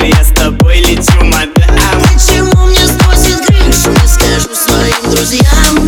крыше Я с тобой лечу, мадам Почему мне сносит крышу? Я скажу своим друзьям